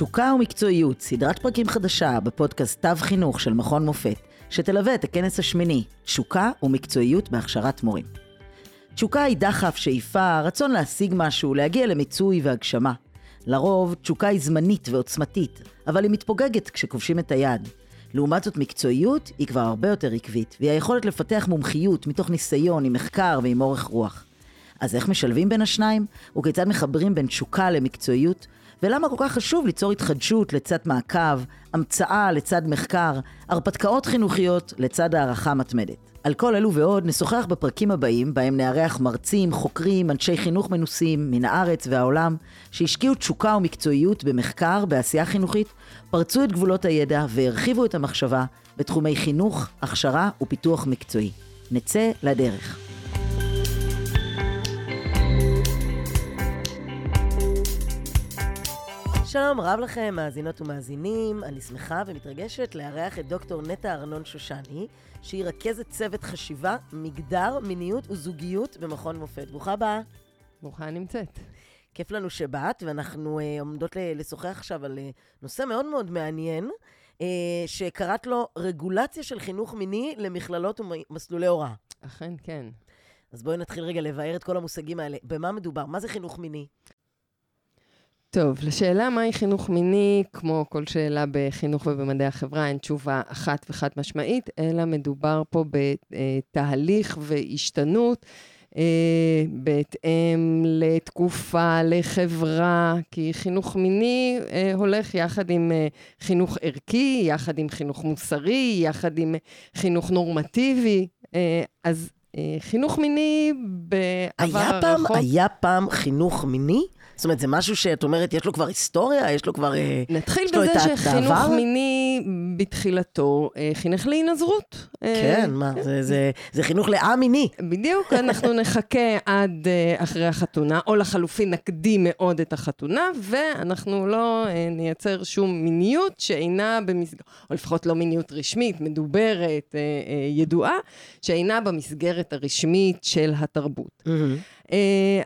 תשוקה ומקצועיות, סדרת פרקים חדשה בפודקאסט תו חינוך של מכון מופת, שתלווה את הכנס השמיני, תשוקה ומקצועיות בהכשרת מורים. תשוקה היא דחף, שאיפה, רצון להשיג משהו, להגיע למיצוי והגשמה. לרוב, תשוקה היא זמנית ועוצמתית, אבל היא מתפוגגת כשכובשים את היד. לעומת זאת, מקצועיות היא כבר הרבה יותר עקבית, והיא היכולת לפתח מומחיות מתוך ניסיון, עם מחקר ועם אורך רוח. אז איך משלבים בין השניים? וכיצד מחברים בין תשוקה למקצועיות? ולמה כל כך חשוב ליצור התחדשות לצד מעקב, המצאה לצד מחקר, הרפתקאות חינוכיות לצד הערכה מתמדת. על כל אלו ועוד נשוחח בפרקים הבאים, בהם נארח מרצים, חוקרים, אנשי חינוך מנוסים מן הארץ והעולם, שהשקיעו תשוקה ומקצועיות במחקר, בעשייה חינוכית, פרצו את גבולות הידע והרחיבו את המחשבה בתחומי חינוך, הכשרה ופיתוח מקצועי. נצא לדרך. שלום רב לכם, מאזינות ומאזינים. אני שמחה ומתרגשת לארח את דוקטור נטע ארנון שושני, שהיא רכזת צוות חשיבה, מגדר, מיניות וזוגיות במכון מופת. ברוכה הבאה. ברוכה נמצאת. כיף לנו שבאת, ואנחנו uh, עומדות לשוחח עכשיו על uh, נושא מאוד מאוד מעניין, uh, שקראת לו רגולציה של חינוך מיני למכללות ומסלולי הוראה. אכן, כן. אז בואי נתחיל רגע לבאר את כל המושגים האלה. במה מדובר? מה זה חינוך מיני? טוב, לשאלה מהי חינוך מיני, כמו כל שאלה בחינוך ובמדעי החברה, אין תשובה אחת וחד משמעית, אלא מדובר פה בתהליך והשתנות. אה, בהתאם לתקופה, לחברה, כי חינוך מיני אה, הולך יחד עם אה, חינוך ערכי, יחד עם חינוך מוסרי, יחד עם חינוך נורמטיבי. אז חינוך מיני בעבר הרחוק... היה פעם חינוך מיני? זאת אומרת, זה משהו שאת אומרת, יש לו כבר היסטוריה? יש לו כבר... אה, נתחיל בזה שחינוך מיני בתחילתו אה, חינך להינזרות. אה, כן, מה, זה, זה, זה חינוך לעם מיני. בדיוק, אנחנו נחכה עד אחרי החתונה, או לחלופין נקדים מאוד את החתונה, ואנחנו לא נייצר שום מיניות שאינה במסגרת, או לפחות לא מיניות רשמית, מדוברת, ידועה, שאינה במסגרת הרשמית של התרבות. Mm-hmm. Uh,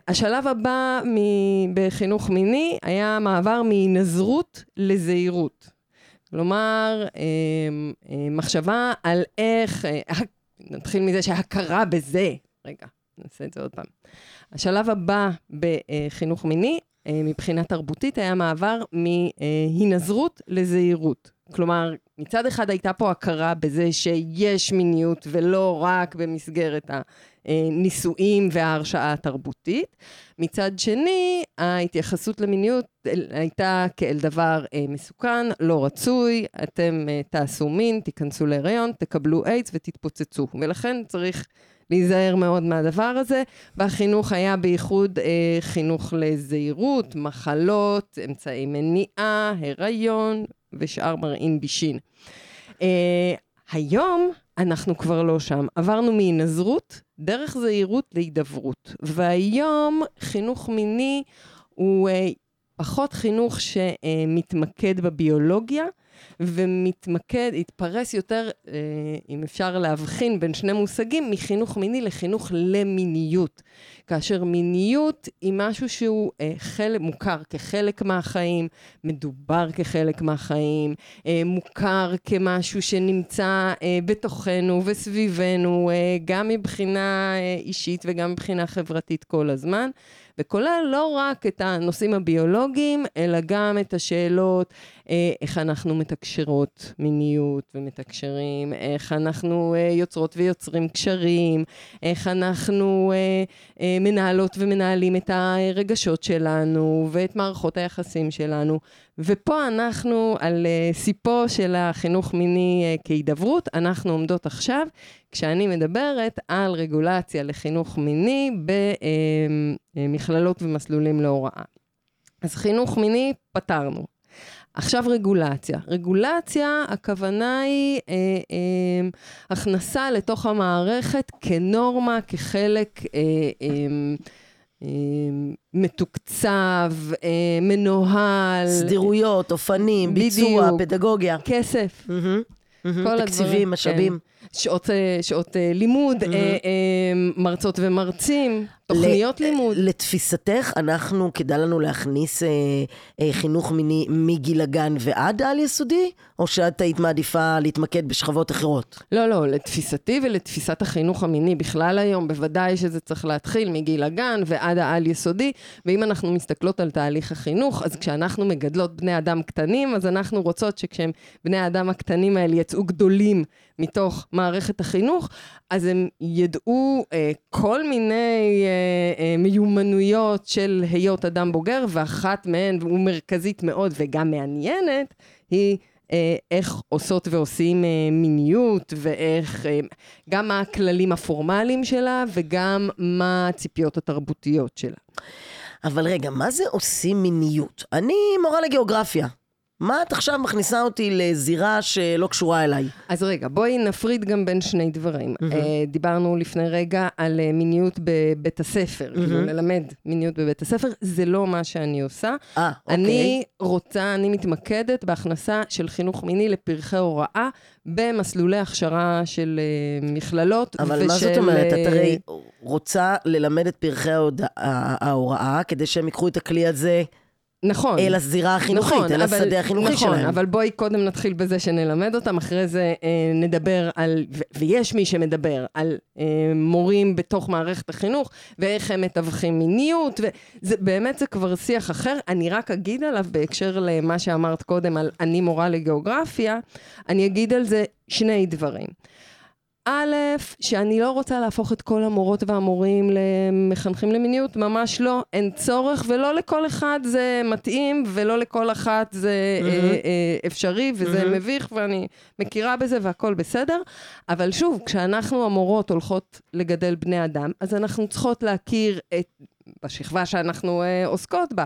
השלב הבא מ- בחינוך מיני היה מעבר מנזרות לזהירות. כלומר, uh, uh, מחשבה על איך, uh, נתחיל מזה שהכרה בזה, רגע, נעשה את זה עוד פעם. השלב הבא בחינוך מיני, מבחינה תרבותית, היה מעבר מהינזרות לזהירות. כלומר, מצד אחד הייתה פה הכרה בזה שיש מיניות ולא רק במסגרת הנישואים וההרשאה התרבותית. מצד שני, ההתייחסות למיניות הייתה כאל דבר אה, מסוכן, לא רצוי, אתם אה, תעשו מין, תיכנסו להיריון, תקבלו איידס ותתפוצצו. ולכן צריך להיזהר מאוד מהדבר הזה. והחינוך היה בייחוד אה, חינוך לזהירות, מחלות, אמצעי מניעה, הריון ושאר מרעין בישין. אה, היום אנחנו כבר לא שם. עברנו מהינזרות דרך זהירות להידברות. והיום חינוך מיני הוא אה, פחות חינוך שמתמקד בביולוגיה, ומתמקד, התפרס יותר, אה, אם אפשר להבחין בין שני מושגים, מחינוך מיני לחינוך למיניות. כאשר מיניות היא משהו שהוא אה, חלק, מוכר כחלק מהחיים, מדובר כחלק מהחיים, אה, מוכר כמשהו שנמצא בתוכנו וסביבנו, גם מבחינה אישית וגם מבחינה חברתית כל הזמן. וכולל לא רק את הנושאים הביולוגיים, אלא גם את השאלות אה, איך אנחנו מתקשרות מיניות ומתקשרים, איך אנחנו אה, יוצרות ויוצרים קשרים, איך אנחנו אה, מנהלות ומנהלים את הרגשות שלנו ואת מערכות היחסים שלנו. ופה אנחנו על סיפו של החינוך מיני כהידברות, אנחנו עומדות עכשיו כשאני מדברת על רגולציה לחינוך מיני במכללות ומסלולים להוראה. אז חינוך מיני, פתרנו. עכשיו רגולציה. רגולציה, הכוונה היא אה, אה, הכנסה לתוך המערכת כנורמה, כחלק אה, אה, אה, מתוקצב, אה, מנוהל. סדירויות, אופנים, ביצוע, בדיוק, פדגוגיה. כסף. Mm-hmm. כל תקציבים, הדברים, משאבים. כן. שעות, אה, שעות אה, לימוד, mm-hmm. מרצות ומרצים. תוכניות לימוד. לתפיסתך, אנחנו, כדאי לנו להכניס אה, אה, חינוך מיני מגיל הגן ועד על יסודי, או שאת היית מעדיפה להתמקד בשכבות אחרות? לא, לא, לתפיסתי ולתפיסת החינוך המיני בכלל היום, בוודאי שזה צריך להתחיל מגיל הגן ועד העל-יסודי, ואם אנחנו מסתכלות על תהליך החינוך, אז כשאנחנו מגדלות בני אדם קטנים, אז אנחנו רוצות שכשהם, בני האדם הקטנים האלה יצאו גדולים מתוך מערכת החינוך, אז הם ידעו אה, כל מיני אה, אה, מיומנויות של היות אדם בוגר, ואחת מהן, ומרכזית מאוד וגם מעניינת, היא... אה, איך עושות ועושים אה, מיניות, ואיך, אה, גם מה הכללים הפורמליים שלה, וגם מה הציפיות התרבותיות שלה. אבל רגע, מה זה עושים מיניות? אני מורה לגיאוגרפיה. מה את עכשיו מכניסה אותי לזירה שלא קשורה אליי? אז רגע, בואי נפריד גם בין שני דברים. Mm-hmm. דיברנו לפני רגע על מיניות בבית הספר, mm-hmm. כאילו ללמד מיניות בבית הספר, זה לא מה שאני עושה. אה, אוקיי. אני רוצה, אני מתמקדת בהכנסה של חינוך מיני לפרחי הוראה במסלולי הכשרה של uh, מכללות אבל ושל... מה זאת אומרת? את הרי רוצה ללמד את פרחי ההוראה כדי שהם ייקחו את הכלי הזה... נכון. אל הזירה החינוכית, נכון, אל אבל, השדה החינוכי נכון, שלהם. נכון, אבל בואי קודם נתחיל בזה שנלמד אותם, אחרי זה אה, נדבר על, ו- ויש מי שמדבר על אה, מורים בתוך מערכת החינוך, ואיך הם מתווכים מיניות, ובאמת זה כבר שיח אחר. אני רק אגיד עליו בהקשר למה שאמרת קודם על אני מורה לגיאוגרפיה, אני אגיד על זה שני דברים. א', שאני לא רוצה להפוך את כל המורות והמורים למחנכים למיניות, ממש לא, אין צורך, ולא לכל אחד זה מתאים, ולא לכל אחת זה mm-hmm. אה, אה, אפשרי, וזה mm-hmm. מביך, ואני מכירה בזה והכל בסדר. אבל שוב, כשאנחנו המורות הולכות לגדל בני אדם, אז אנחנו צריכות להכיר את... בשכבה שאנחנו אה, עוסקות בה,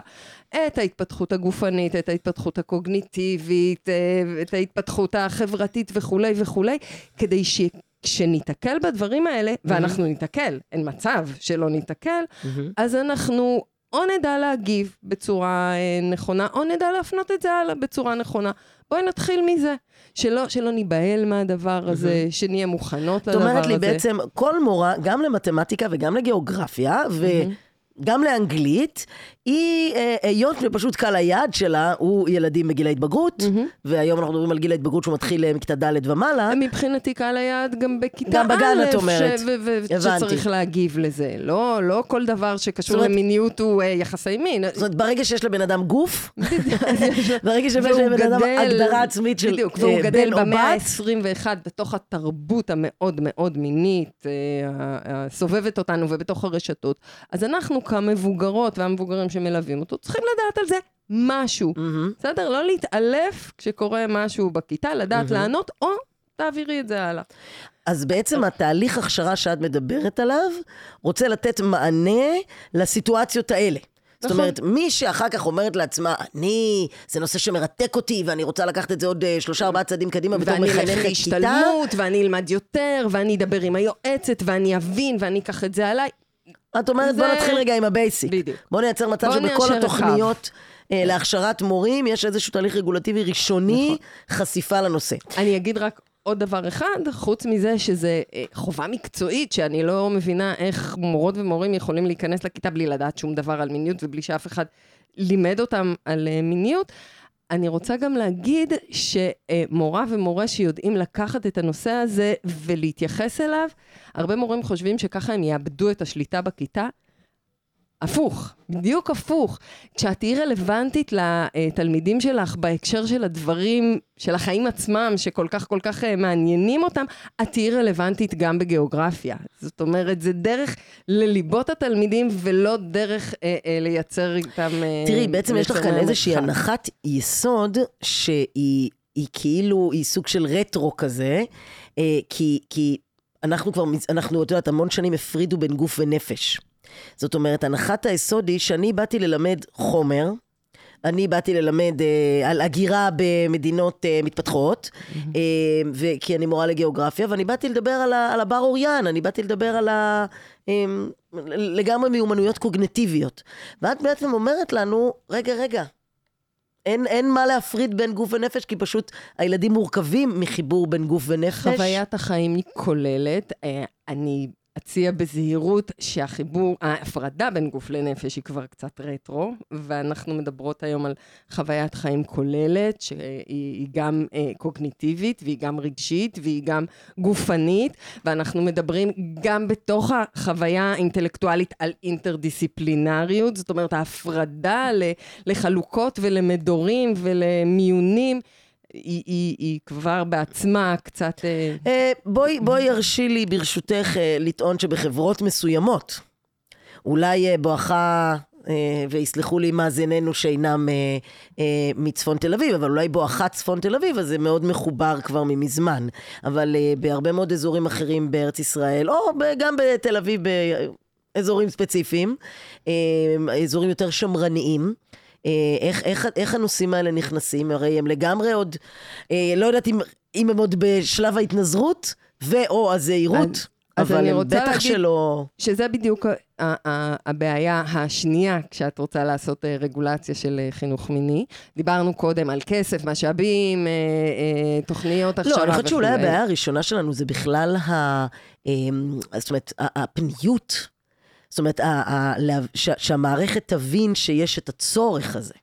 את ההתפתחות הגופנית, את ההתפתחות הקוגניטיבית, אה, את ההתפתחות החברתית וכולי וכולי, כדי. כשניתקל בדברים האלה, mm-hmm. ואנחנו ניתקל, אין מצב שלא ניתקל, mm-hmm. אז אנחנו או נדע להגיב בצורה אה, נכונה, או נדע להפנות את זה הלאה בצורה נכונה. בואי נתחיל מזה, שלא, שלא ניבהל מהדבר הזה, mm-hmm. שנהיה מוכנות לדבר הזה. זאת אומרת לי בעצם, כל מורה, גם למתמטיקה וגם לגיאוגרפיה, ו... Mm-hmm. גם לאנגלית, היא, אה, היות שפשוט קל היעד שלה הוא ילדים בגיל ההתבגרות, mm-hmm. והיום אנחנו מדברים על גיל ההתבגרות שהוא מתחיל אה, מכיתה ד' ומעלה. מבחינתי קל היעד גם בכיתה גם בגן, את אומרת. ש... ו- שצריך להגיב לזה. לא, לא כל דבר שקשור אומרת, למיניות הוא uh, יחסי מין. זאת אומרת, ברגע שיש לבן אדם גוף, ברגע שיש לבן אדם הגדרה עצמית של בדיוק, והוא גדל במאה ה-21 בתוך התרבות המאוד מאוד מינית, הסובבת אותנו ובתוך הרשתות, אז אנחנו כמבוגרות והמבוגרים שמלווים אותו, צריכים לדעת על זה משהו. Mm-hmm. בסדר? לא להתעלף כשקורה משהו בכיתה, לדעת mm-hmm. לענות, או תעבירי את זה הלאה. אז בעצם התהליך הכשרה שאת מדברת עליו, רוצה לתת מענה לסיטואציות האלה. זאת נכון. אומרת, מי שאחר כך אומרת לעצמה, אני, זה נושא שמרתק אותי, ואני רוצה לקחת את זה עוד אה, שלושה ארבעה צעדים קדימה בתור מחנכת כיתה. ואני אלך להשתלמות, ואני אלמד יותר, ואני אדבר עם היועצת, ואני אבין, ואני אקח את זה עליי. את אומרת, זה... בוא נתחיל רגע עם ה basic. בדיוק. בוא נייצר מצב שבכל התוכניות אה, להכשרת מורים, יש איזשהו תהליך רגולטיבי ראשוני, נכון. חשיפה לנושא. אני אגיד רק עוד דבר אחד, חוץ מזה שזה אה, חובה מקצועית, שאני לא מבינה איך מורות ומורים יכולים להיכנס לכיתה בלי לדעת שום דבר על מיניות ובלי שאף אחד לימד אותם על אה, מיניות. אני רוצה גם להגיד שמורה ומורה שיודעים לקחת את הנושא הזה ולהתייחס אליו, הרבה מורים חושבים שככה הם יאבדו את השליטה בכיתה. הפוך, בדיוק הפוך. כשאת תהיי רלוונטית לתלמידים שלך בהקשר של הדברים, של החיים עצמם, שכל כך כל כך אה, מעניינים אותם, את תהיי רלוונטית גם בגיאוגרפיה. זאת אומרת, זה דרך לליבות התלמידים ולא דרך אה, אה, לייצר איתם... אה, תראי, בעצם יש לך כאן איזושהי הנחת יסוד שהיא היא כאילו, היא סוג של רטרו כזה, אה, כי, כי אנחנו כבר, אנחנו, את יודעת, המון שנים הפרידו בין גוף ונפש. זאת אומרת, הנחת היסוד היא שאני באתי ללמד חומר, אני באתי ללמד אה, על הגירה במדינות אה, מתפתחות, mm-hmm. אה, כי אני מורה לגיאוגרפיה, ואני באתי לדבר על, ה, על הבר אוריין, אני באתי לדבר על ה... אה, לגמרי מיומנויות קוגנטיביות. ואת בעצם אומרת לנו, רגע, רגע, אין, אין מה להפריד בין גוף ונפש, כי פשוט הילדים מורכבים מחיבור בין גוף ונפש. חוויית החיים היא כוללת. אה, אני אציע בזהירות שהחיבור, ההפרדה בין גוף לנפש היא כבר קצת רטרו, ואנחנו מדברות היום על חוויית חיים כוללת, שהיא גם אה, קוגניטיבית, והיא גם רגשית, והיא גם גופנית, ואנחנו מדברים גם בתוך החוויה האינטלקטואלית על אינטרדיסציפלינריות, זאת אומרת, ההפרדה לחלוקות ולמדורים ולמיונים. היא, היא, היא כבר בעצמה קצת... אה, בואי, בואי הרשי לי ברשותך אה, לטעון שבחברות מסוימות, אולי בואכה, ויסלחו לי מאזיננו שאינם מצפון תל אביב, אבל אולי בואכה צפון תל אביב, אז זה מאוד מחובר כבר ממזמן. אבל בהרבה מאוד אזורים אחרים בארץ ישראל, או גם בתל אביב, באזורים ספציפיים, אזורים יותר שמרניים, אה, איך, איך, איך הנושאים האלה נכנסים? הרי הם לגמרי עוד, אה, לא יודעת אם, אם הם עוד בשלב ההתנזרות ו/או הזהירות. אבל הם בטח שלא... שזה בדיוק הבעיה השנייה כשאת רוצה לעשות אה, רגולציה של חינוך מיני. דיברנו קודם על כסף, משאבים, תוכניות הכשרה וכו'. לא, אני חושבת שאולי הבעיה הראשונה שלנו זה בכלל ה... זאת אומרת, הפניות זאת אומרת, שהמערכת תבין שיש את הצורך הזה.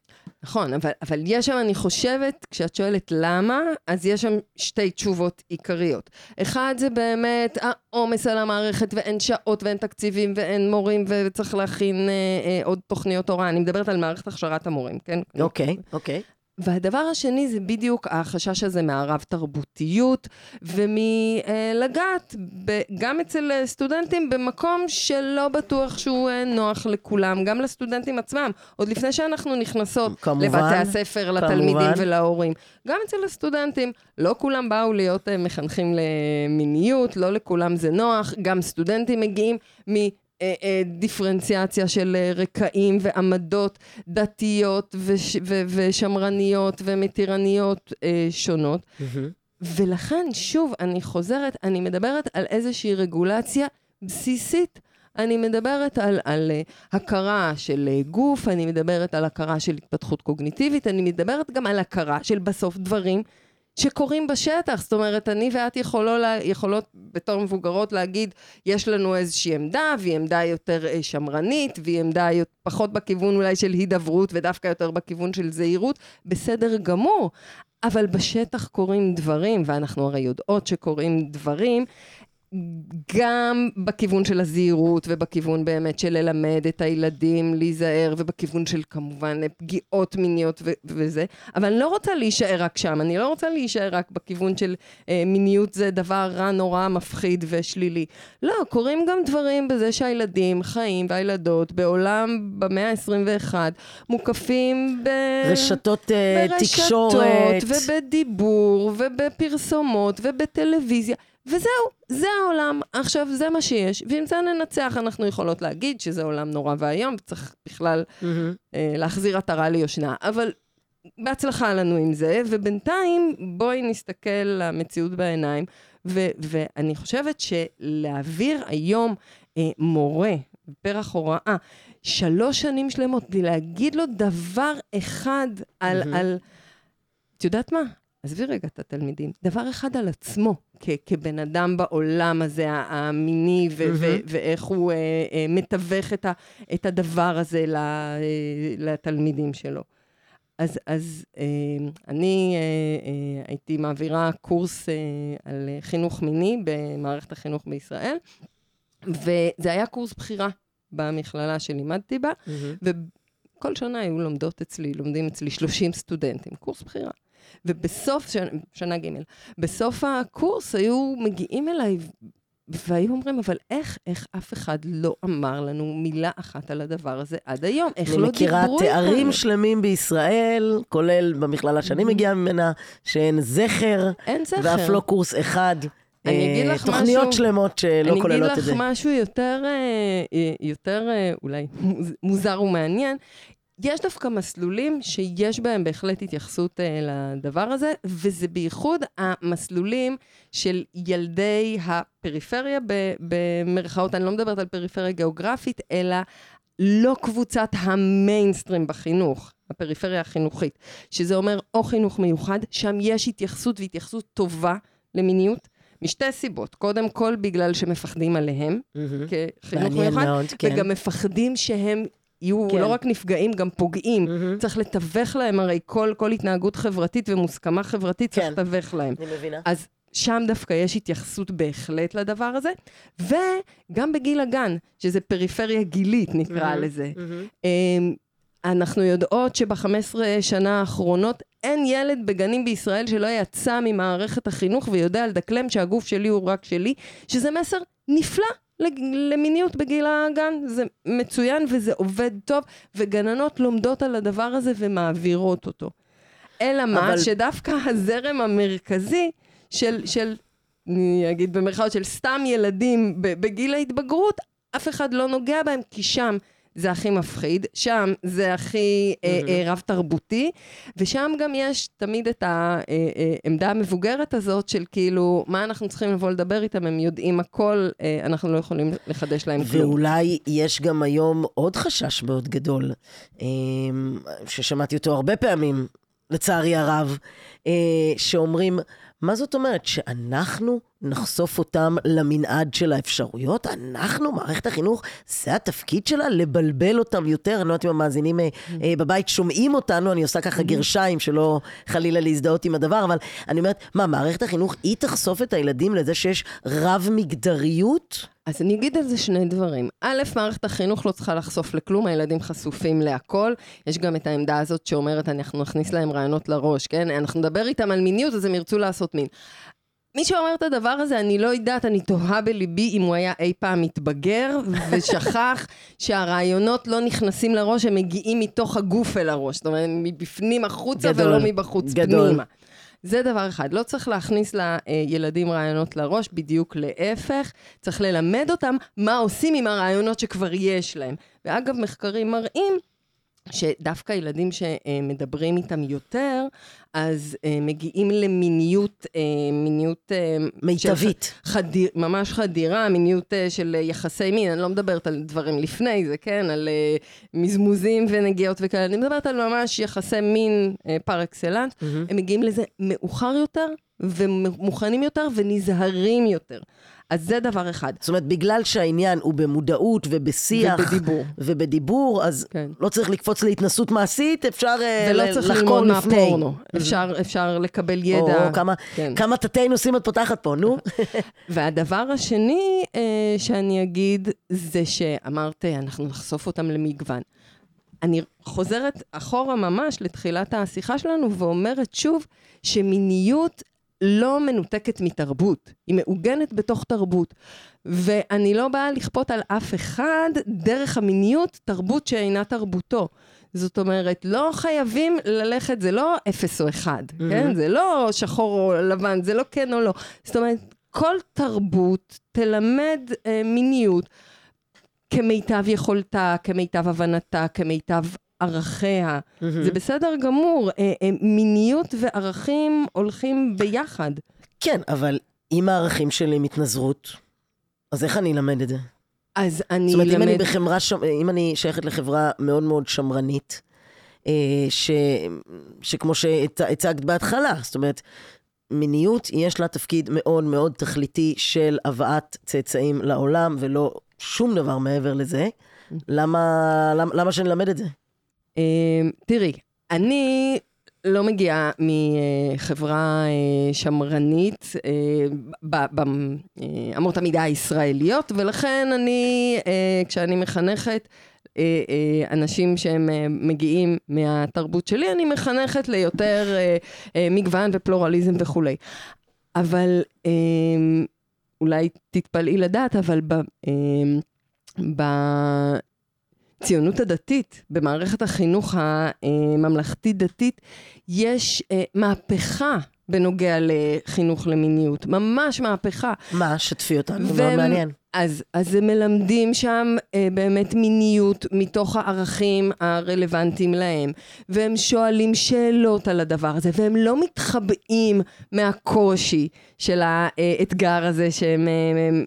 נכון, אבל, אבל יש שם, אני חושבת, כשאת שואלת למה, אז יש שם שתי תשובות עיקריות. אחד זה באמת העומס על המערכת ואין שעות ואין תקציבים ואין מורים וצריך להכין אה, אה, עוד תוכניות הוראה. אני מדברת על מערכת הכשרת המורים, כן? אוקיי, okay, אוקיי. Okay. והדבר השני זה בדיוק החשש הזה מהרב-תרבותיות ומלגעת גם אצל סטודנטים במקום שלא בטוח שהוא אה, נוח לכולם, גם לסטודנטים עצמם, עוד לפני שאנחנו נכנסות כמובן, לבתי הספר, לתלמידים כמובן. ולהורים. גם אצל הסטודנטים, לא כולם באו להיות אה, מחנכים למיניות, לא לכולם זה נוח, גם סטודנטים מגיעים מ... אה, אה, דיפרנציאציה של אה, רקעים ועמדות דתיות וש, ו, ושמרניות ומתירניות שונות. Mm-hmm. ולכן, שוב, אני חוזרת, אני מדברת על איזושהי רגולציה בסיסית. אני מדברת על, על הכרה של גוף, אני מדברת על הכרה של התפתחות קוגניטיבית, אני מדברת גם על הכרה של בסוף דברים שקורים בשטח. זאת אומרת, אני ואת יכולו, יכולות בתור מבוגרות להגיד, יש לנו איזושהי עמדה, והיא עמדה יותר אה, שמרנית, והיא עמדה פחות בכיוון אולי של הידברות, ודווקא יותר בכיוון של זהירות, בסדר גמור. אבל בשטח קורים דברים, ואנחנו הרי יודעות שקורים דברים, גם בכיוון של הזהירות ובכיוון באמת של ללמד את הילדים להיזהר ובכיוון של כמובן פגיעות מיניות ו- וזה, אבל אני לא רוצה להישאר רק שם, אני לא רוצה להישאר רק בכיוון של אה, מיניות זה דבר רע, נורא, מפחיד ושלילי. לא, קורים גם דברים בזה שהילדים חיים והילדות בעולם במאה ה-21 מוקפים ב... רשתות אה, ברשתות, תקשורת. ובדיבור ובפרסומות ובטלוויזיה. וזהו, זה העולם, עכשיו זה מה שיש, ועם זה ננצח, אנחנו יכולות להגיד שזה עולם נורא ואיום, וצריך בכלל mm-hmm. אה, להחזיר עטרה ליושנה, אבל בהצלחה לנו עם זה, ובינתיים בואי נסתכל למציאות בעיניים, ו- ואני חושבת שלהעביר היום אה, מורה, פרח הוראה, שלוש שנים שלמות, בלי להגיד לו דבר אחד על, mm-hmm. על... את יודעת מה? עזבי רגע את התלמידים, דבר אחד על עצמו, כ- כבן אדם בעולם הזה, המיני, ו- mm-hmm. ו- ואיך הוא אה, אה, מתווך את, ה- את הדבר הזה ל- אה, לתלמידים שלו. אז, אז אה, אני אה, אה, הייתי מעבירה קורס אה, על חינוך מיני במערכת החינוך בישראל, וזה היה קורס בחירה במכללה שלימדתי בה, mm-hmm. וכל שנה היו לומדות אצלי, לומדים אצלי 30 סטודנטים, קורס בחירה. ובסוף, שנה, שנה ג', בסוף הקורס היו מגיעים אליי והיו אומרים, אבל איך, איך אף אחד לא אמר לנו מילה אחת על הדבר הזה עד היום? איך לא דיברו איתנו? אני מכירה תארים שלמים בישראל, כולל במכללה שאני mm-hmm. מגיעה ממנה, שאין זכר. אין זכר. ואף לא קורס אחד. אני אגיד לך משהו... תוכניות שלמות שלא כוללות את זה. אני אגיד לך משהו יותר, אה, יותר אה, אולי מוזר ומעניין. יש דווקא מסלולים שיש בהם בהחלט התייחסות uh, לדבר הזה, וזה בייחוד המסלולים של ילדי הפריפריה במרכאות, אני לא מדברת על פריפריה גיאוגרפית, אלא לא קבוצת המיינסטרים בחינוך, הפריפריה החינוכית, שזה אומר או חינוך מיוחד, שם יש התייחסות והתייחסות טובה למיניות, משתי סיבות. קודם כל, בגלל שמפחדים עליהם, מהמם. כחינוך מיוחד, מאוד, כן. וגם מפחדים שהם יהיו כן. לא רק נפגעים, גם פוגעים. מהמם. צריך לתווך להם, הרי כל, כל התנהגות חברתית ומוסכמה חברתית צריך כן. לתווך להם. אני מבינה. אז שם דווקא יש התייחסות בהחלט לדבר הזה, וגם בגיל הגן, שזה פריפריה גילית נקרא מהמם. לזה. אמ, אנחנו יודעות שב-15 שנה האחרונות אין ילד בגנים בישראל שלא יצא ממערכת החינוך ויודע לדקלם שהגוף שלי הוא רק שלי, שזה מסר נפלא למיניות בגיל הגן. זה מצוין וזה עובד טוב, וגננות לומדות על הדבר הזה ומעבירות אותו. אלא מה, אבל- שדווקא הזרם המרכזי של, של, אני אגיד במרכאות, של סתם ילדים בגיל ההתבגרות, אף אחד לא נוגע בהם, כי שם זה הכי מפחיד, שם זה הכי אה. אה, רב-תרבותי, ושם גם יש תמיד את העמדה המבוגרת הזאת של כאילו, מה אנחנו צריכים לבוא לדבר איתם, הם יודעים הכל, אה, אנחנו לא יכולים לחדש להם כלום. ואולי יש גם היום עוד חשש מאוד גדול, אמ, ששמעתי אותו הרבה פעמים, לצערי הרב, אה, שאומרים, מה זאת אומרת? שאנחנו נחשוף אותם למנעד של האפשרויות? אנחנו, מערכת החינוך, זה התפקיד שלה? לבלבל אותם יותר? אני לא יודעת אם המאזינים אה, אה, בבית שומעים אותנו, אני עושה ככה גרשיים, שלא חלילה להזדהות עם הדבר, אבל אני אומרת, מה, מערכת החינוך, היא תחשוף את הילדים לזה שיש רב-מגדריות? אז אני אגיד על זה שני דברים. א', מערכת החינוך לא צריכה לחשוף לכלום, הילדים חשופים להכל. יש גם את העמדה הזאת שאומרת, אנחנו נכניס להם רעיונות לראש, כן? אנחנו נדבר איתם על מיניות, אז הם ירצו לעשות מין. מי שאומר את הדבר הזה, אני לא יודעת, אני תוהה בליבי אם הוא היה אי פעם מתבגר ושכח שהרעיונות לא נכנסים לראש, הם מגיעים מתוך הגוף אל הראש. זאת אומרת, מבפנים החוצה גדול. ולא מבחוץ גדול. פנימה. זה דבר אחד, לא צריך להכניס לילדים רעיונות לראש, בדיוק להפך, צריך ללמד אותם מה עושים עם הרעיונות שכבר יש להם. ואגב, מחקרים מראים שדווקא ילדים שמדברים איתם יותר, אז אה, מגיעים למיניות, אה, מיניות... אה, מיטבית. חדיר, ממש חדירה, מיניות של יחסי מין, אני לא מדברת על דברים לפני זה, כן? על מזמוזים ונגיעות וכאלה, אני מדברת על ממש יחסי מין פר אקסלנס. מהמם. הם מגיעים לזה מאוחר יותר, ומוכנים יותר, ונזהרים יותר. אז זה דבר אחד. זאת אומרת, בגלל שהעניין הוא במודעות ובשיח ובדיבור. ובדיבור, אז כן. לא צריך לקפוץ להתנסות מעשית, אפשר אה, ולא ל- צריך לחקור ללמוד לפני. מהפורנו. אפשר, אפשר לקבל או, ידע. או כמה, כן. כמה תתי נושאים את פותחת פה, נו. והדבר השני אה, שאני אגיד, זה שאמרת, אנחנו נחשוף אותם למגוון. אני חוזרת אחורה ממש לתחילת השיחה שלנו ואומרת שוב, שמיניות לא מנותקת מתרבות, היא מעוגנת בתוך תרבות. ואני לא באה לכפות על אף אחד דרך המיניות תרבות שאינה תרבותו. זאת אומרת, לא חייבים ללכת, זה לא אפס או אחד, Mhm. כן? זה לא שחור או לבן, זה לא כן או לא. זאת אומרת, כל תרבות תלמד אה, מיניות כמיטב יכולתה, כמיטב הבנתה, כמיטב ערכיה. זה בסדר גמור, אה, אה, מיניות וערכים הולכים ביחד. כן, אבל אם הערכים שלי הם התנזרות, אז איך אני אלמד את זה? אז אני זאת אומרת, אם אני אלמד... בחברה, שמ- אם אני שייכת לחברה מאוד מאוד שמרנית, אה, ש... שכמו שהצגת בהתחלה, זאת אומרת, מיניות יש לה תפקיד מאוד מאוד תכליתי של הבאת צאצאים לעולם, ולא שום דבר מעבר לזה. למה, למה, למה שנלמד את זה? אה, תראי, אני לא מגיעה מחברה אה, שמרנית אה, ב- באמות המידה הישראליות, ולכן אני, אה, כשאני מחנכת אה, אה, אנשים שהם אה, מגיעים מהתרבות שלי, אני מחנכת ליותר אה, אה, מגוון ופלורליזם וכולי. אבל אה, אולי תתפלאי לדעת, אבל ב... אה, בציונות הדתית, במערכת החינוך הממלכתית-דתית, יש אה, מהפכה בנוגע לחינוך למיניות, ממש מהפכה. מה? שתפי אותנו, מאוד מעניין. אז, אז הם מלמדים שם אה, באמת מיניות מתוך הערכים הרלוונטיים להם, והם שואלים שאלות על הדבר הזה, והם לא מתחבאים מהקושי של האתגר הזה שהם אה,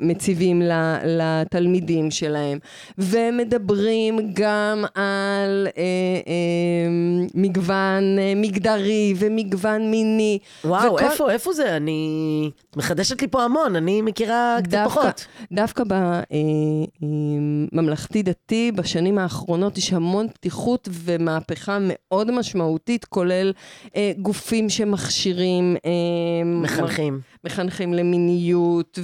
מציבים ל- לתלמידים שלהם, והם מדברים גם על אה, אה, מגוון אה, מגדרי ומגוון מיני, וואו, וכל- איפה, איפה זה? אני... מחדשת לי פה המון, אני מכירה קצת דווקא- פחות. דווקא בממלכתי-דתי, בשנים האחרונות יש המון פתיחות ומהפכה מאוד משמעותית, כולל אה, גופים שמכשירים... אה, מחנכים. מחנכים למיניות,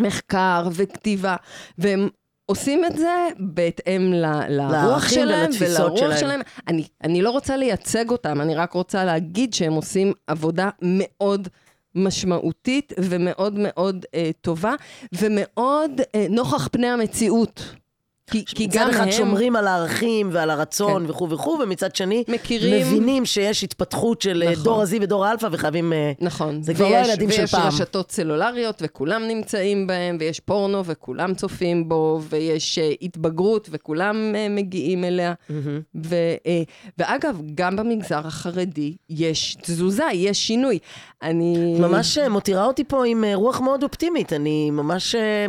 ומחקר וכתיבה, והם עושים את זה בהתאם ל- לרוח שלהם ולרוח שלהם. שלהם. אני, אני לא רוצה לייצג אותם, אני רק רוצה להגיד שהם עושים עבודה מאוד... משמעותית ומאוד מאוד אה, טובה, ומאוד אה, נוכח פני המציאות. כי, כי מצד גם אחד הם שומרים על הערכים ועל הרצון כן. וכו' וכו', ומצד שני, מכירים... מבינים שיש התפתחות של אה, נכון. דור ה-Z ודור האלפא, וחייבים... אה, נכון. זה כבר לא הילדים של פעם. ויש רשתות סלולריות וכולם נמצאים בהם, ויש פורנו וכולם צופים בו, ויש uh, התבגרות וכולם uh, מגיעים אליה. ו, uh, ואגב, גם במגזר החרדי יש תזוזה, יש שינוי. אני... ממש מותירה אותי פה עם אה, רוח מאוד אופטימית. אני ממש... אה,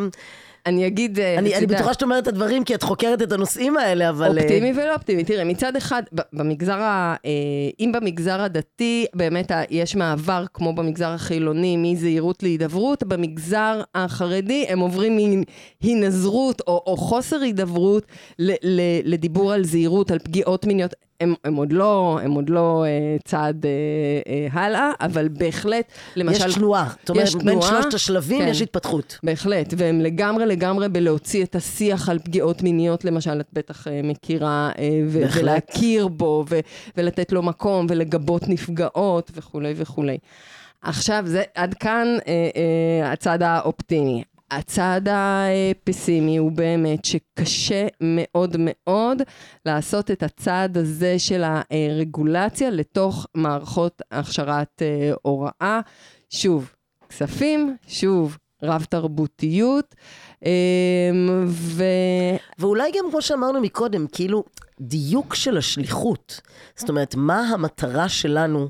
אני אגיד, uh, אני אני בטוחה שאת אומרת את הדברים כי את חוקרת את הנושאים האלה, אבל... אה, אופטימי ולא אופטימי. תראה, מצד אחד, במגזר ה... אה, אם במגזר הדתי, באמת יש מעבר, כמו במגזר החילוני, מזהירות להידברות, במגזר החרדי הם עוברים מהינזרות או, או חוסר הידברות ל- ל- לדיבור על זהירות, על פגיעות מיניות. הם, הם עוד לא, הם עוד לא אה, צעד אה, אה, הלאה, אבל בהחלט, למשל... יש תנועה. זאת אומרת, יש בין תנועה, שלושת השלבים כן. יש התפתחות. בהחלט, והם לגמרי לגמרי בלהוציא את השיח על פגיעות מיניות, למשל, את בטח אה, מכירה, אה, ו- בהחלט. ולהכיר בו, ו- ולתת לו מקום, ולגבות נפגעות, וכולי וכולי. עכשיו, זה עד כאן אה, אה, הצד האופטימי. הצד הפסימי הוא באמת שקשה מאוד מאוד לעשות את הצעד הזה של הרגולציה לתוך מערכות הכשרת אה, הוראה. שוב, כספים, שוב, רב-תרבותיות, אה, ו... ואולי גם, כמו שאמרנו מקודם, כאילו, דיוק של השליחות. זאת אומרת, מה המטרה שלנו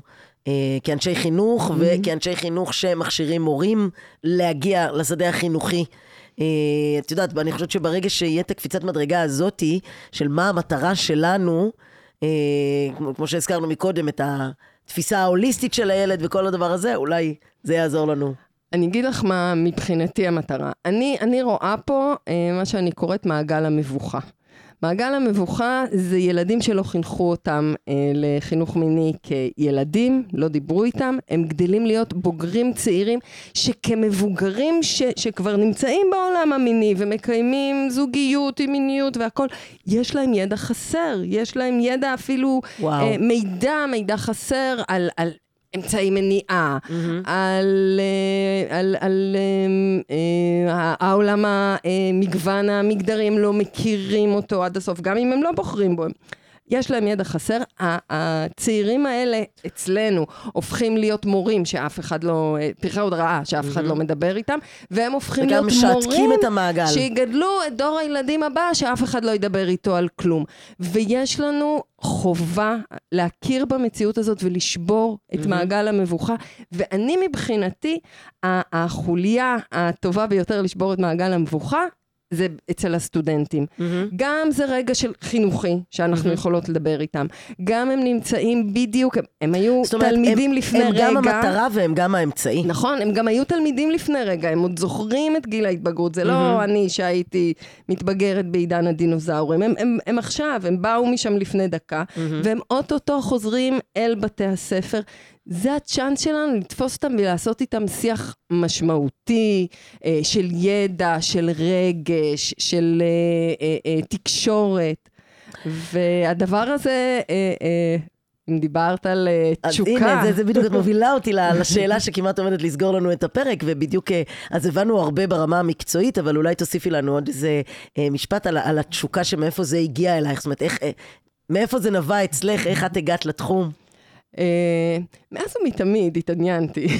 כאנשי חינוך וכאנשי חינוך שמכשירים מורים להגיע לשדה החינוכי? אה, את יודעת, אני חושבת שברגע שיהיה את הקפיצת מדרגה הזאתי, של מה המטרה שלנו, אה, כמו, שהזכרנו מקודם, את התפיסה ההוליסטית של הילד וכל הדבר הזה, אולי זה יעזור לנו. אני אגיד לך מה מבחינתי המטרה. אני, אני רואה פה אה, מה שאני קוראת מעגל המבוכה. מעגל המבוכה זה ילדים שלא חינכו אותם אה, לחינוך מיני כילדים, לא דיברו איתם, הם גדלים להיות בוגרים צעירים שכמבוגרים ש, שכבר נמצאים בעולם המיני ומקיימים זוגיות עם מיניות והכל, יש להם ידע חסר, יש להם ידע אפילו. אה, מידע, מידע חסר על... על אמצעי מניעה, על, אה, על, על אה, אה, העולם המגוון המגדרי, הם לא מכירים אותו עד הסוף, גם אם הם לא בוחרים בו. יש להם ידע חסר. הצעירים האלה אצלנו הופכים להיות מורים שאף אחד לא, אה, פרחי הודעה שאף אחד לא מדבר איתם, והם הופכים להיות מורים את המעגל. שיגדלו את דור הילדים הבא שאף אחד לא ידבר איתו על כלום. ויש לנו חובה להכיר במציאות הזאת ולשבור את מעגל המבוכה. ואני מבחינתי, החוליה הטובה ביותר לשבור את מעגל המבוכה, זה אצל הסטודנטים. גם זה רגע של חינוכי, שאנחנו יכולות לדבר איתם. גם הם נמצאים בדיוק, הם, הם היו אומרת, תלמידים הם, לפני הם רגע. גם המטרה והם גם האמצעי. נכון, הם גם היו תלמידים לפני רגע, הם עוד זוכרים את גיל ההתבגרות, זה לא אני שהייתי מתבגרת בעידן הדינוזאורים, הם, הם, הם עכשיו, הם באו משם לפני דקה, והם אוטוטו חוזרים אל בתי הספר. זה הצ'אנס שלנו לתפוס אותם ולעשות איתם שיח משמעותי, אה, של ידע, של רגש, של אה, אה, אה, תקשורת. והדבר הזה, אה, אה, אם דיברת על אה, אז תשוקה... הנה, זה, זה בדיוק, את מובילה אותי לשאלה שכמעט עומדת לסגור לנו את הפרק, ובדיוק, אה, אז הבנו הרבה ברמה המקצועית, אבל אולי תוסיפי לנו עוד איזה אה, משפט על, על התשוקה שמאיפה זה הגיע אלייך, זאת אומרת, איך, מאיפה זה נבע אצלך, איך את הגעת לתחום? אה, מאז ומתמיד התעניינתי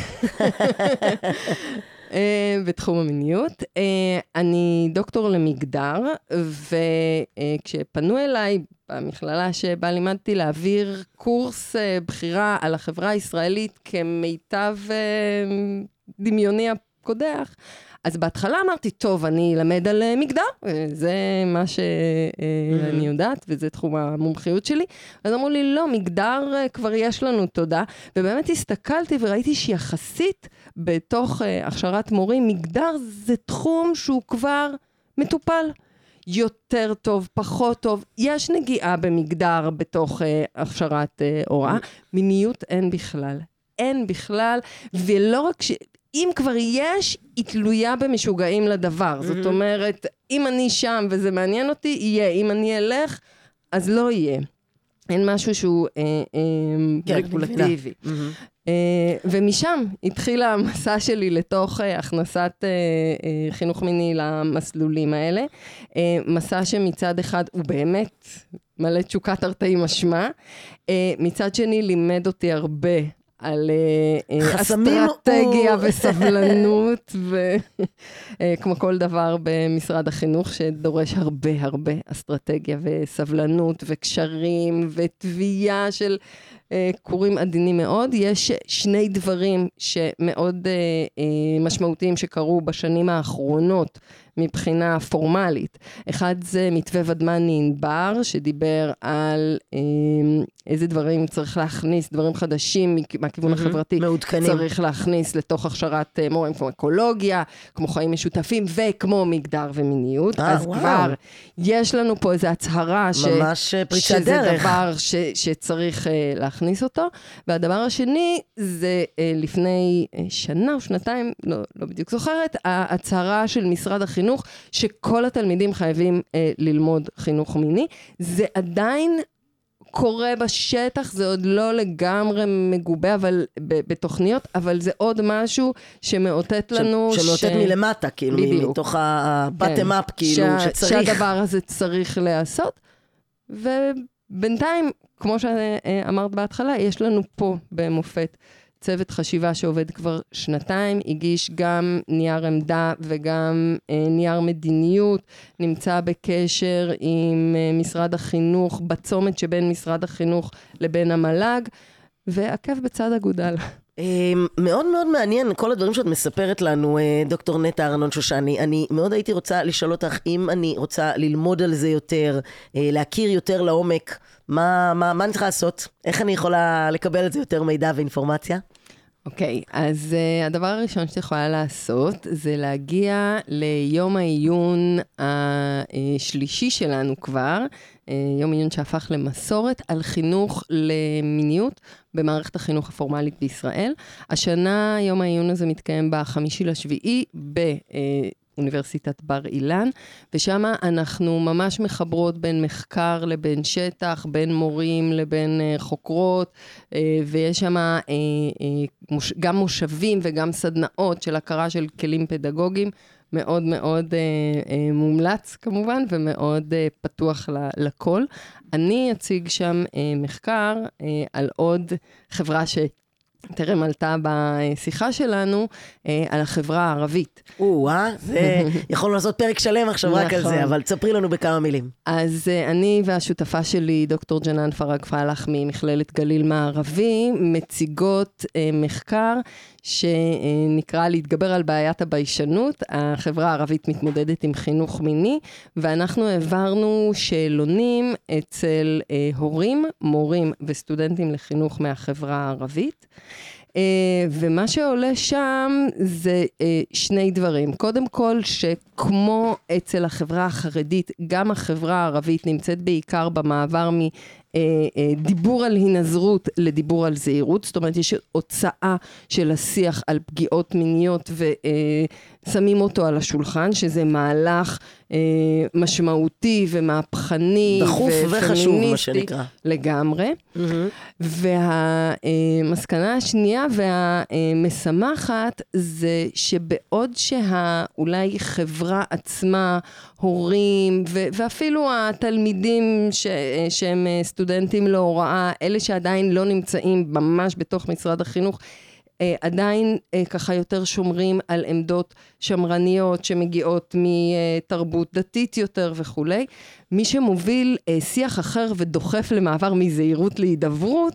אה, בתחום המיניות. אה, אני דוקטור למגדר, וכשפנו אליי במכללה שבה לימדתי להעביר קורס בחירה על החברה הישראלית כמיטב דמיוני קודח. אז בהתחלה אמרתי, טוב, אני אלמד על אה, מגדר, אה, זה מה שאני יודעת, וזה תחום המומחיות שלי. אז אמרו לי, לא, מגדר אה, כבר יש לנו, תודה. ובאמת הסתכלתי וראיתי שיחסית בתוך הכשרת מורים, מגדר זה תחום שהוא כבר מטופל. יותר טוב, פחות טוב. יש נגיעה במגדר בתוך אה, הכשרת אה, הוראה. מיניות אין בכלל. אין בכלל, ולא רק ש... אם כבר יש, היא תלויה במשוגעים לדבר. Mm-hmm. זאת אומרת, אם אני שם וזה מעניין אותי, יהיה. אם אני אלך, אז לא יהיה. אין משהו שהוא אה, אה, רגולטיבי. Mm-hmm. אה, ומשם התחיל המסע שלי לתוך אה, הכנסת אה, חינוך מיני למסלולים האלה. מסע שמצד אחד הוא באמת מלא תשוקה תרתי משמע, מצד שני לימד אותי הרבה על אסטרטגיה וסבלנות, וכמו כל דבר במשרד החינוך, שדורש הרבה הרבה אסטרטגיה וסבלנות וקשרים ותביעה של כורים אה, עדינים מאוד. יש שני דברים שמאוד אה, אה, משמעותיים שקרו בשנים האחרונות מבחינה פורמלית. אחד זה מתווה ודמני ענבר, שדיבר על איזה דברים צריך להכניס, דברים חדשים מהכיוון החברתי. מעודכנים. צריך להכניס לתוך הכשרת מורים כמו אקולוגיה, כמו חיים משותפים וכמו מגדר ומיניות. אה, אז וואו. כבר יש לנו פה איזו הצהרה ש... ממש אה, פריצת שזה דרך. שזה דבר ש, שצריך אה, להכניס אותו. והדבר השני זה אה, לפני אה, שנה או שנתיים, לא, לא בדיוק זוכרת, ההצהרה של משרד החינוך. שכל התלמידים חייבים אה, ללמוד חינוך מיני. זה עדיין קורה בשטח, זה עוד לא לגמרי מגובה אבל, בתוכניות, אבל זה עוד משהו שמאותת לנו ש... שמאותת ש... מלמטה, כאילו, בדיוק. מתוך ה-bottom כן. up, כאילו, ש... שצריך. שהדבר הזה צריך להיעשות. ובינתיים, כמו שאמרת בהתחלה, יש לנו פה במופת צוות חשיבה שעובד כבר שנתיים, הגיש גם נייר עמדה וגם אה, נייר מדיניות, נמצא בקשר עם אה, משרד החינוך, בצומת שבין משרד החינוך לבין המל"ג, ועקב בצד אגודל. אה, מאוד מאוד מעניין כל הדברים שאת מספרת לנו, אה, דוקטור נטע ארנון שושני. אני מאוד הייתי רוצה לשאול אותך אם אני רוצה ללמוד על זה יותר, אה, להכיר יותר לעומק, מה, מה, מה אני צריכה לעשות? איך אני יכולה לקבל על זה יותר מידע ואינפורמציה? אוקיי, okay, אז uh, הדבר הראשון שאת יכולה לעשות זה להגיע ליום העיון השלישי שלנו כבר, uh, יום עיון שהפך למסורת על חינוך למיניות במערכת החינוך הפורמלית בישראל. השנה יום העיון הזה מתקיים בחמישי לשביעי ב... Uh, אוניברסיטת בר אילן, ושם אנחנו ממש מחברות בין מחקר לבין שטח, בין מורים לבין uh, חוקרות, uh, ויש שם מוש, גם מושבים וגם סדנאות של הכרה של כלים פדגוגיים. מאוד מאוד מומלץ כמובן, ומאוד פתוח לכל. אני אציג שם מחקר על עוד חברה ש... טרם עלתה בשיחה שלנו, אה, על החברה הערבית. או-אה, זה... יכולנו לעשות פרק שלם עכשיו רק על זה, נכון. אבל תספרי לנו בכמה מילים. אז אה, אני והשותפה שלי, דוקטור ג'נן פרג פלח ממכללת גליל מערבי, מציגות אה, מחקר שנקרא להתגבר על בעיית הביישנות. החברה הערבית מתמודדת עם חינוך מיני, ואנחנו העברנו שאלונים אצל אה, הורים, מורים וסטודנטים לחינוך מהחברה הערבית. Uh, ומה שעולה שם זה uh, שני דברים. קודם כל, שכמו אצל החברה החרדית, גם החברה הערבית נמצאת בעיקר במעבר מ... אה, אה, דיבור על הינזרות לדיבור על זהירות, זאת אומרת יש הוצאה של השיח על פגיעות מיניות ושמים אה, אותו על השולחן, שזה מהלך משמעותי ומהפכני דחוף וחשוב, מה שנקרא. לגמרי. Mm-hmm. והמסקנה השנייה והמשמחת זה שבעוד שאולי חברה עצמה, הורים ו- ואפילו התלמידים ש- שהם סטודנטים להוראה, אלה שעדיין לא נמצאים ממש בתוך משרד החינוך, אה, עדיין אה, ככה יותר שומרים על עמדות שמרניות שמגיעות מתרבות דתית יותר וכולי. מי שמוביל אה, שיח אחר ודוחף למעבר מזהירות להידברות,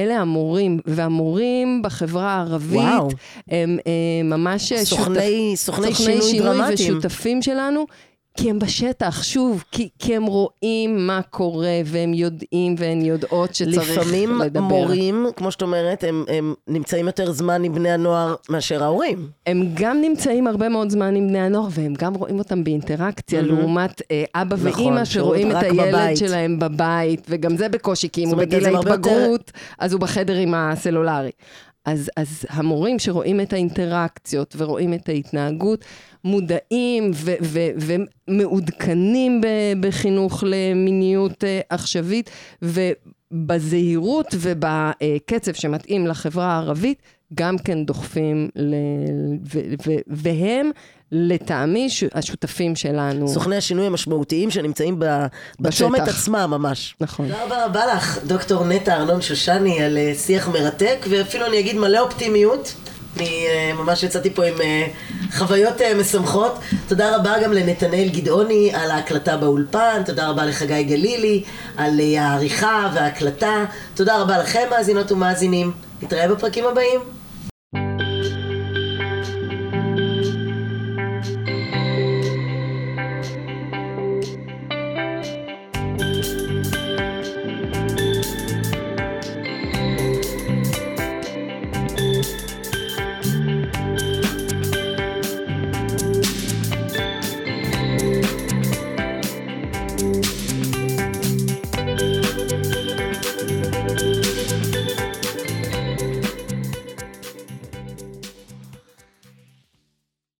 אלה המורים, והמורים בחברה הערבית, וואו. הם אה, ממש אה, סוכני- סוכני שינוי דרמטיים. ושותפים שלנו. כי הם בשטח, שוב, כי, כי הם רואים מה קורה, והם יודעים והן יודעות שצריך לפעמים לדבר. מורים, כמו שאת אומרת, הם, הם נמצאים יותר זמן עם בני הנוער מאשר ההורים. הם גם נמצאים הרבה מאוד זמן עם בני הנוער, והם גם רואים אותם באינטראקציה, לעומת אה, אבא נכון, ואימא שרואים את הילד בבית. שלהם בבית, וגם זה בקושי, כי אם הוא בגיל הרבה יותר- ההתבגרות, אז הוא בחדר עם הסלולרי. אז, אז המורים שרואים את האינטראקציות ורואים את ההתנהגות, מודעים ו- ו- ומעודכנים ב- בחינוך למיניות אה, עכשווית, ובזהירות ובקצב שמתאים לחברה הערבית, גם כן דוחפים, ל- ו- ו- והם לטעמי ש- השותפים שלנו. סוכני השינוי המשמעותיים שנמצאים ב- בצומת. עצמם ממש. נכון. תודה רבה לך, דוקטור נטע ארנון שושני, על אה, שיח מרתק, ואפילו אני אגיד מלא אופטימיות. אני אה, ממש יצאתי פה עם אה, חוויות משמחות. תודה רבה גם לנתנאל גדעוני על ההקלטה באולפן, תודה רבה לחגי גלילי על העריכה וההקלטה, תודה רבה לכם מאזינות ומאזינים. נתראה בפרקים הבאים.